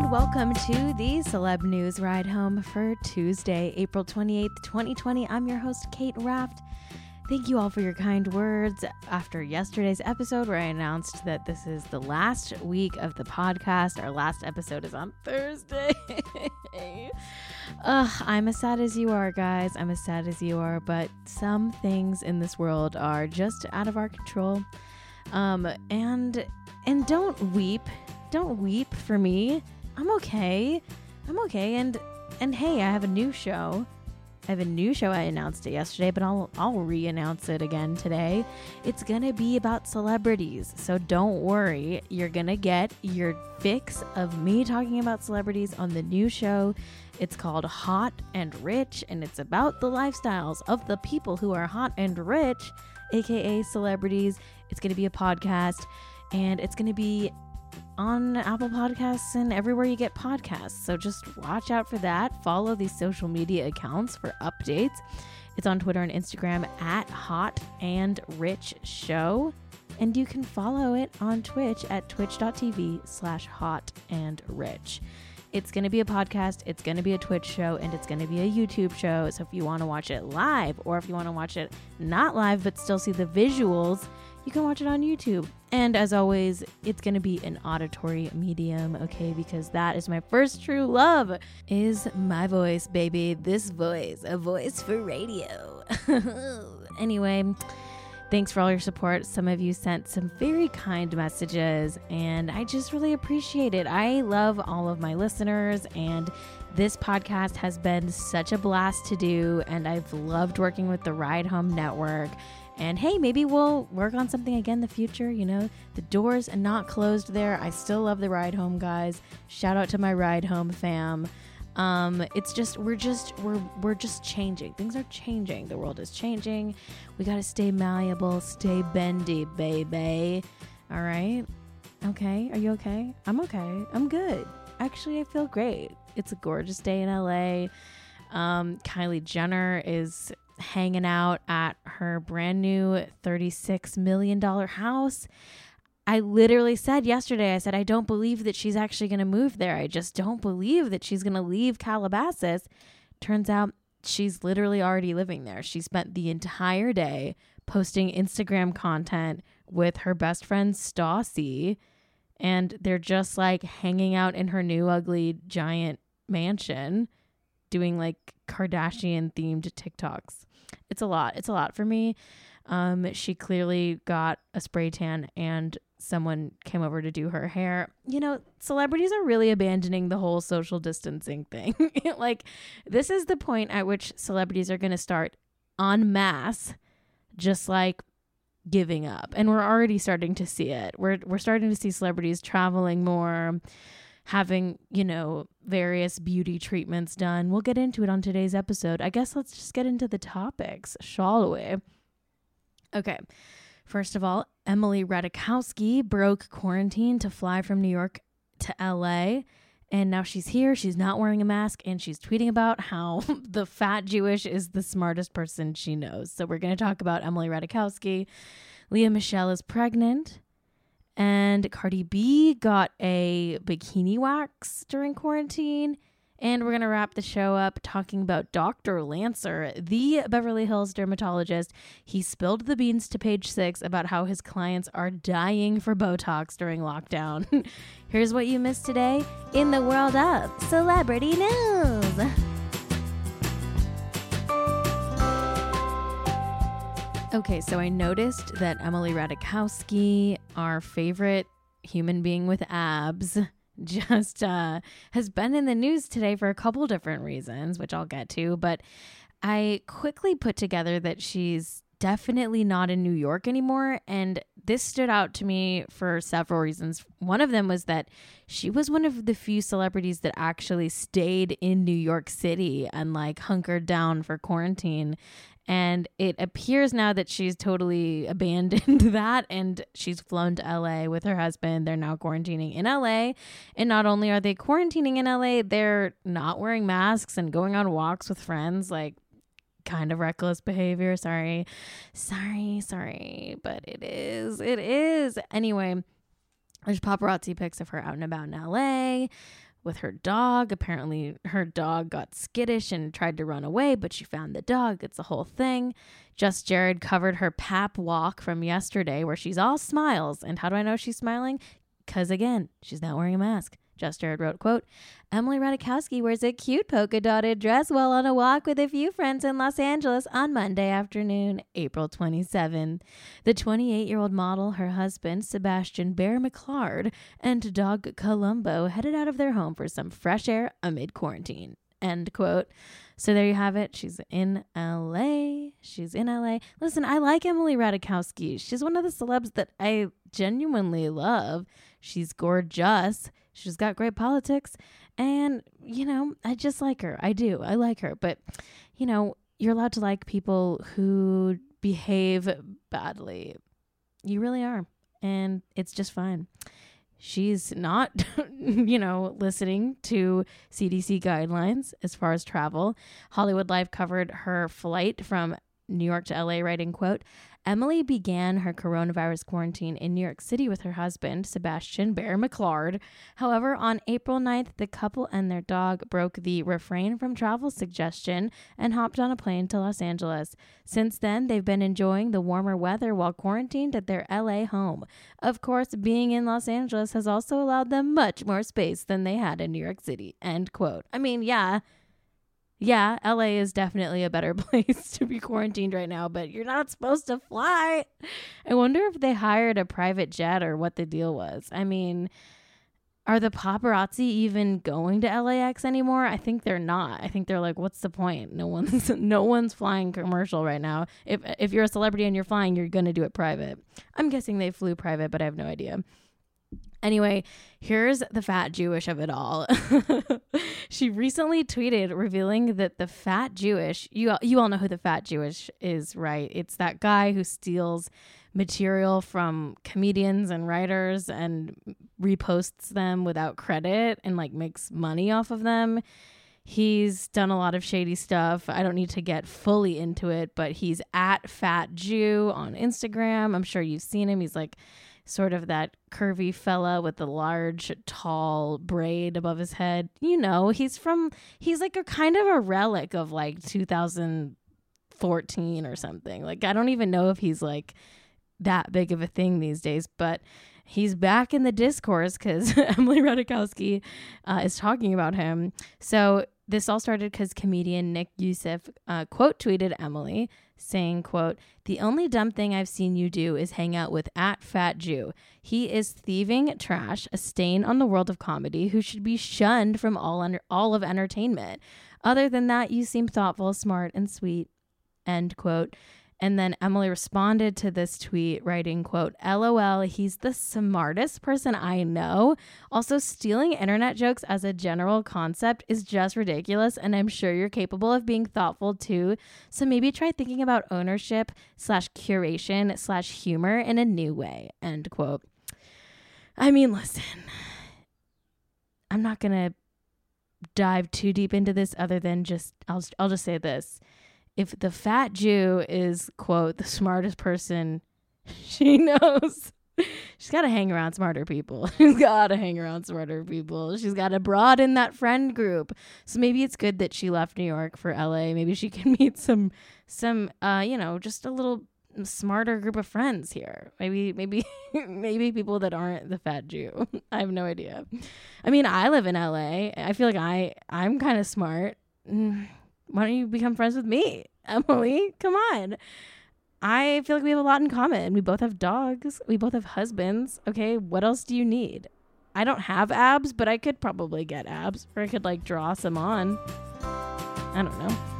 and welcome to the Celeb News Ride Home for Tuesday, April 28th, 2020. I'm your host, Cait Raft. Thank you all for your kind words after yesterday's episode where I announced that this is the last week of the podcast. Our last episode is on Thursday. Ugh, I'm as sad as you are, guys. I'm as sad as you are, but some things in this world are just out of our control. Um, and and don't weep. Don't weep for me. I'm okay. I'm okay. And and hey, I have a new show. I have a new show. I announced it yesterday, but I'll I'll re-announce it again today. It's gonna be about celebrities, so don't worry. You're gonna get your fix of me talking about celebrities on the new show. It's called Hot and Rich, and it's about the lifestyles of the people who are hot and rich, aka celebrities. It's gonna be a podcast, and it's gonna be on Apple Podcasts and everywhere you get podcasts. So just watch out for that. Follow these social media accounts for updates. It's on Twitter and Instagram at Hot and Rich Show. And you can follow it on Twitch at twitch.tv slash hot and rich. It's going to be a podcast, it's going to be a Twitch show, and it's going to be a YouTube show. So if you want to watch it live or if you want to watch it not live but still see the visuals, you can watch it on YouTube. And as always, it's going to be an auditory medium, okay? Because that is my first true love is my voice, baby. This voice, a voice for radio. anyway, thanks for all your support. Some of you sent some very kind messages, and I just really appreciate it. I love all of my listeners, and this podcast has been such a blast to do, and I've loved working with the Ride Home Network. And hey, maybe we'll work on something again in the future. You know, the doors are not closed there. I still love the ride home, guys. Shout out to my ride home fam. Um, it's just we're just we're we're just changing. Things are changing. The world is changing. We gotta stay malleable, stay bendy, baby. All right. Okay. Are you okay? I'm okay. I'm good. Actually, I feel great. It's a gorgeous day in LA. Um, Kylie Jenner is hanging out at her brand new $36 million house. I literally said yesterday, I said, I don't believe that she's actually going to move there. I just don't believe that she's going to leave Calabasas. Turns out she's literally already living there. She spent the entire day posting Instagram content with her best friend Stassie, and they're just like hanging out in her new ugly giant mansion doing like Kardashian themed TikToks it's a lot. It's a lot for me. Um, she clearly got a spray tan and someone came over to do her hair. You know, celebrities are really abandoning the whole social distancing thing. like, this is the point at which celebrities are going to start en masse, just like giving up. And we're already starting to see it. We're we're starting to see celebrities traveling more having, you know, various beauty treatments done. We'll get into it on today's episode. I guess let's just get into the topics, shall we? Okay. First of all, Emily Ratajkowski broke quarantine to fly from New York to LA. And now she's here. She's not wearing a mask and she's tweeting about how the fat Jewish is the smartest person she knows. So we're going to talk about Emily Ratajkowski. Lea Michele is pregnant. And Cardi B got a bikini wax during quarantine. And we're going to wrap the show up talking about Dr. Lancer, the Beverly Hills dermatologist. He spilled the beans to page six about how his clients are dying for Botox during lockdown. Here's what you missed today in the world of celebrity news. Okay, so I noticed that Emily Ratajkowski, our favorite human being with abs, just uh, has been in the news today for a couple different reasons, which I'll get to. But I quickly put together that she's definitely not in New York anymore. And this stood out to me for several reasons. One of them was that she was one of the few celebrities that actually stayed in New York City and like hunkered down for quarantine. And it appears now that she's totally abandoned that and she's flown to LA with her husband. They're now quarantining in LA. And not only are they quarantining in LA, they're not wearing masks and going on walks with friends. Like, kind of reckless behavior. Sorry. Sorry, sorry. But it is. It is. Anyway, there's paparazzi pics of her out and about in LA with her dog. Apparently, her dog got skittish and tried to run away, but she found the dog. It's a whole thing. Just Jared covered her pap walk from yesterday where she's all smiles. And how do I know she's smiling? Because again, she's not wearing a mask. Just Jared wrote, quote, Emily Ratajkowski wears a cute polka dotted dress while on a walk with a few friends in Los Angeles on Monday afternoon, April 27. The 28 year old model, her husband, Sebastian Bear McClard, and dog Columbo headed out of their home for some fresh air amid quarantine. End quote. So there you have it. She's in LA. She's in LA. Listen, I like Emily Ratajkowski. She's one of the celebs that I genuinely love. She's gorgeous. She's got great politics. And, you know, I just like her. I do. I like her. But, you know, you're allowed to like people who behave badly. You really are. And it's just fine. She's not, you know, listening to CDC guidelines as far as travel. Hollywood Life covered her flight from New York to LA, writing, quote, Emily began her coronavirus quarantine in New York City with her husband, Sebastian Bear McClard. However, on April 9th, the couple and their dog broke the refrain from travel suggestion and hopped on a plane to Los Angeles. Since then, they've been enjoying the warmer weather while quarantined at their LA home. Of course, being in Los Angeles has also allowed them much more space than they had in New York City. End quote. I mean, yeah yeah, LA is definitely a better place to be quarantined right now, but you're not supposed to fly. I wonder if they hired a private jet or what the deal was. I mean, are the paparazzi even going to LAX anymore? I think they're not. I think they're like, what's the point? No one's no one's flying commercial right now. If if you're a celebrity and you're flying, you're gonna do it private. I'm guessing they flew private, but I have no idea. Anyway, here's the fat Jewish of it all. she recently tweeted revealing that the fat Jewish, you you all know who the fat Jewish is, right? It's that guy who steals material from comedians and writers and reposts them without credit and like makes money off of them. He's done a lot of shady stuff. I don't need to get fully into it, but he's at Fat Jew on Instagram. I'm sure you've seen him. He's like sort of that curvy fella with the large, tall braid above his head. You know, he's from, he's like a kind of a relic of like 2014 or something. Like, I don't even know if he's like that big of a thing these days, but he's back in the discourse because Emily Ratajkowski uh, is talking about him. So, this all started because comedian Nick Youssef uh, quote tweeted Emily saying, quote, The only dumb thing I've seen you do is hang out with at Fat Jew. He is thieving trash, a stain on the world of comedy, who should be shunned from all under all of entertainment. Other than that, you seem thoughtful, smart, and sweet. End quote. And then Emily responded to this tweet writing, quote, LOL, he's the smartest person I know. Also, stealing internet jokes as a general concept is just ridiculous. And I'm sure you're capable of being thoughtful too. So maybe try thinking about ownership slash curation slash humor in a new way. End quote. I mean, listen, I'm not to dive too deep into this other than just, I'll, I'll just say this if the fat Jew is quote the smartest person she knows, she's got to hang around smarter people. she's got to hang around smarter people. She's got to broaden that friend group. So maybe it's good that she left New York for LA. Maybe she can meet some some uh you know just a little smarter group of friends here. Maybe maybe maybe people that aren't the fat Jew. I have no idea. I mean, I live in LA. I feel like I I'm kind of smart. Why don't you become friends with me, Emily? Come on. I feel like we have a lot in common. We both have dogs. We both have husbands. Okay, what else do you need? I don't have abs, but I could probably get abs, or I could like draw some on. I don't know.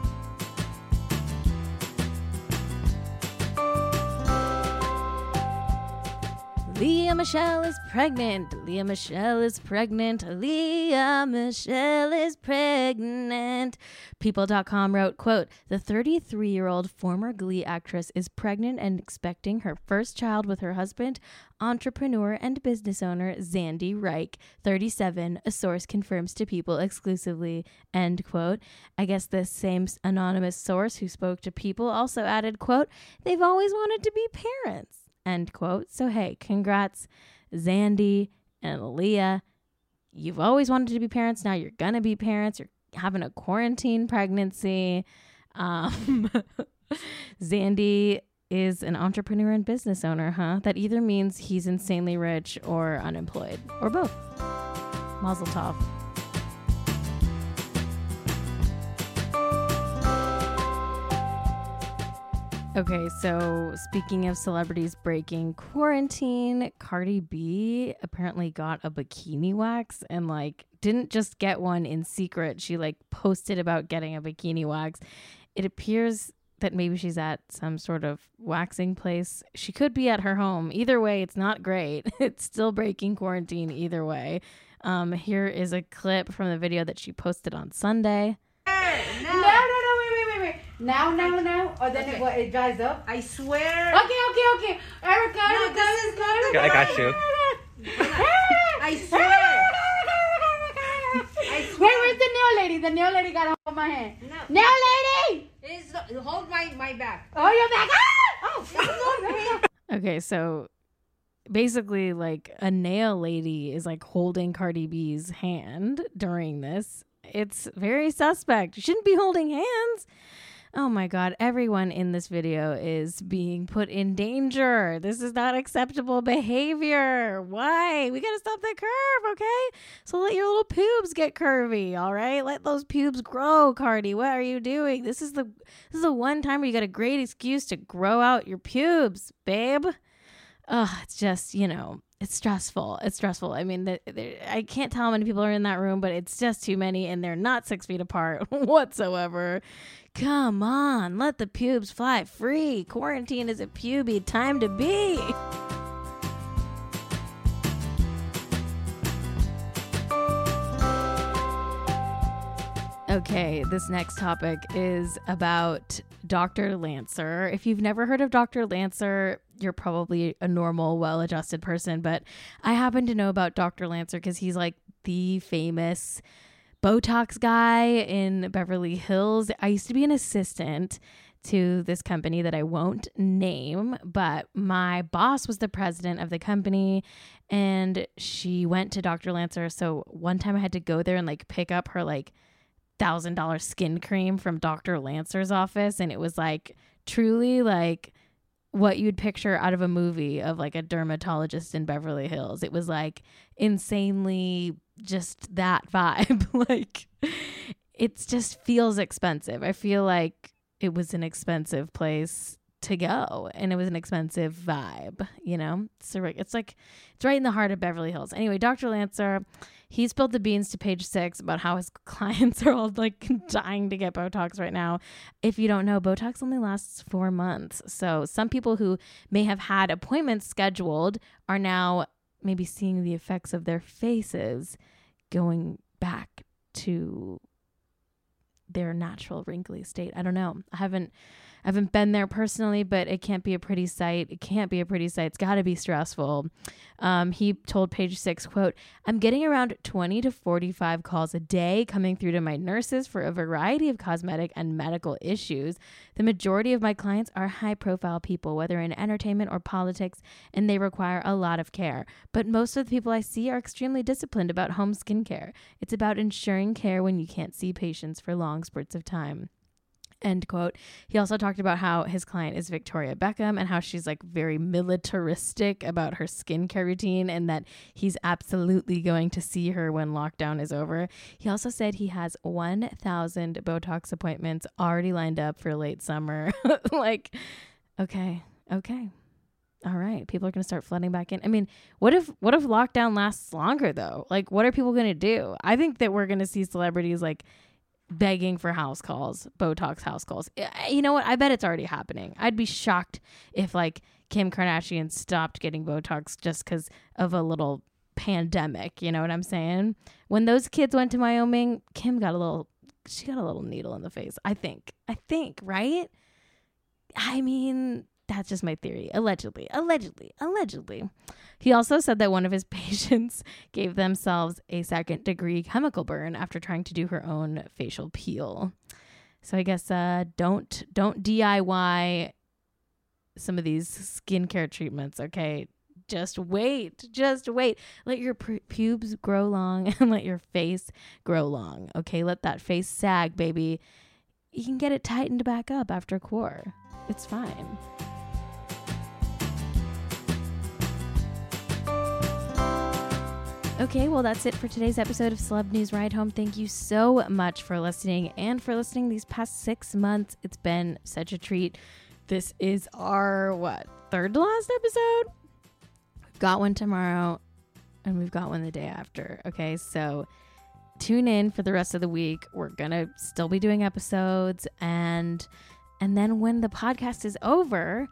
Lea Michele is pregnant. Lea Michele is pregnant. Lea Michele is pregnant. People.com wrote, quote, the 33-year-old former Glee actress is pregnant and expecting her first child with her husband, entrepreneur and business owner Zandy Reich, 37, a source confirms to People exclusively, end quote. I guess the same anonymous source who spoke to People also added, quote, they've always wanted to be parents. End quote. So, hey, congrats, Zandy and Lea. you've always wanted to be parents. Now you're gonna be parents. You're having a quarantine pregnancy. Um, Zandy is an entrepreneur and business owner, huh? That either means he's insanely rich or unemployed, or both. Mazel tov. Okay, so speaking of celebrities breaking quarantine, Cardi B apparently got a bikini wax and like didn't just get one in secret. She like posted about getting a bikini wax. It appears that maybe she's at some sort of waxing place. She could be at her home. Either way, it's not great. It's still breaking quarantine either way. Um, here is a clip from the video that she posted on Sunday. No, no, no, wait, wait, wait, wait. Now, now, now, or then Okay. it, what, it dries up. I swear. Okay, okay, okay. Erica, No, Erica, this is not Erica, the I got you. I swear. I Wait, swear. where's the nail lady? The nail lady got hold my hand. No. Nail lady! It's, hold my, my back. Oh, you're back. Ah! Oh, Okay, so basically, like a nail lady is like holding Cardi B's hand during this. It's very suspect. You shouldn't be holding hands. Oh my God, everyone in this video is being put in danger. This is not acceptable behavior. Why? We gotta stop the curve, okay? So let your little pubes get curvy, all right? Let those pubes grow, Cardi. What are you doing? This is the this is the one time where you got a great excuse to grow out your pubes, babe. Ugh, it's just, you know, it's stressful. It's stressful. I mean, the, I can't tell how many people are in that room, but it's just too many, and they're not six feet apart whatsoever. Come on, let the pubes fly free. Quarantine is a puby time to be. Okay, this next topic is about Dr. Lancer. If you've never heard of Dr. Lancer, you're probably a normal, well adjusted person, but I happen to know about Dr. Lancer because he's like the famous Botox guy in Beverly Hills. I used to be an assistant to this company that I won't name, but my boss was the president of the company and she went to Dr. Lancer. So one time I had to go there and like pick up her like thousand dollar skin cream from Dr. Lancer's office, and it was like truly like what you'd picture out of a movie of like a dermatologist in Beverly Hills. It was like insanely just that vibe. like it just feels expensive. I feel like it was an expensive place to go and it was an expensive vibe, you know? So it's like it's right in the heart of Beverly Hills. Anyway, Dr. Lancer, he spilled the beans to page six about how his clients are all like dying to get Botox right now. If you don't know, Botox only lasts four months. So some people who may have had appointments scheduled are now maybe seeing the effects of their faces going back to their natural wrinkly state. I don't know. I haven't I haven't been there personally, but it can't be a pretty sight. It can't be a pretty sight. It's got to be stressful. Um, he told Page Six, "quote I'm getting around 20 to 45 calls a day coming through to my nurses for a variety of cosmetic and medical issues. The majority of my clients are high-profile people, whether in entertainment or politics, and they require a lot of care. But most of the people I see are extremely disciplined about home skincare. It's about ensuring care when you can't see patients for long spurts of time." End quote. He also talked about how his client is Victoria Beckham and how she's like very militaristic about her skincare routine and that he's absolutely going to see her when lockdown is over. He also said he has 1,000 Botox appointments already lined up for late summer. like, okay, okay. All right, people are going to start flooding back in. I mean, what if what if lockdown lasts longer though? Like what are people going to do? I think that we're going to see celebrities like begging for house calls, Botox house calls. You know what? I bet it's already happening. I'd be shocked if like Kim Kardashian stopped getting Botox just because of a little pandemic. You know what I'm saying? When those kids went to Wyoming, Kim got a little, she got a little needle in the face. I think. I think, right? I mean, that's just my theory. Allegedly, allegedly, allegedly. He also said that one of his patients gave themselves a second degree chemical burn after trying to do her own facial peel. So I guess uh, don't don't DIY some of these skincare treatments. Okay, Just wait. Just wait. Let your pubes grow long and let your face grow long. Okay, let that face sag, baby. You can get it tightened back up after core. It's fine. Okay, well, that's it for today's episode of Celeb News Ride Home. Thank you so much for listening and for listening these past six months. It's been such a treat. This is our, what, third to last episode? We've got one tomorrow and we've got one the day after. Okay, so tune in for the rest of the week. We're going to still be doing episodes and and then when the podcast is over,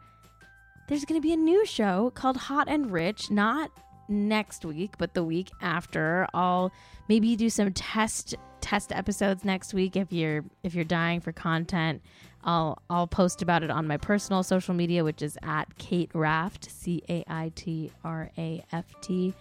there's going to be a new show called Hot and Rich, not next week, but the week after. I'll maybe do some test test episodes next week if you're if you're dying for content. I'll I'll post about it on my personal social media, which is at Cait Raft, C A I T R A F T.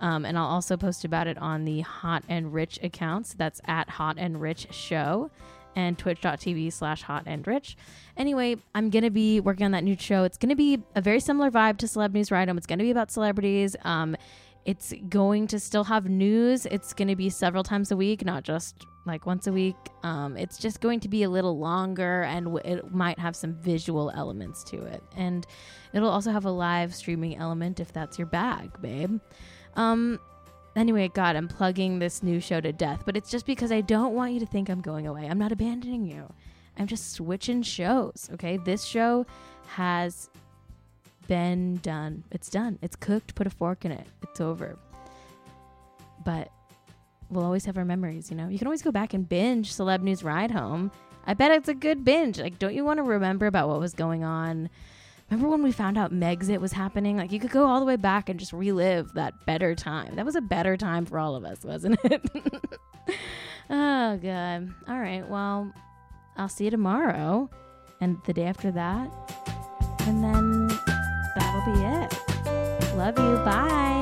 Um, and I'll also post about it on the Hot and Rich accounts. That's at Hot and Rich Show and twitch.tv slash hot and rich. Anyway, I'm going to be working on that new show. It's going to be a very similar vibe to Celeb News Home. It's going to be about celebrities. Um, it's going to still have news. It's going to be several times a week, not just like once a week. Um, it's just going to be a little longer and w- it might have some visual elements to it. And it'll also have a live streaming element if that's your bag, babe. Um, Anyway, God, I'm plugging this new show to death, but it's just because I don't want you to think I'm going away. I'm not abandoning you. I'm just switching shows, okay? This show has been done. It's done. It's cooked. Put a fork in it. It's over. But we'll always have our memories, you know? You can always go back and binge Celeb News Ride Home. I bet it's a good binge. Like, don't you want to remember about what was going on? Remember when we found out Megxit was happening? Like you could go all the way back and just relive that better time. That was a better time for all of us, wasn't it? oh god. All right. Well, I'll see you tomorrow and the day after that. And then that'll be it. Love you. Bye.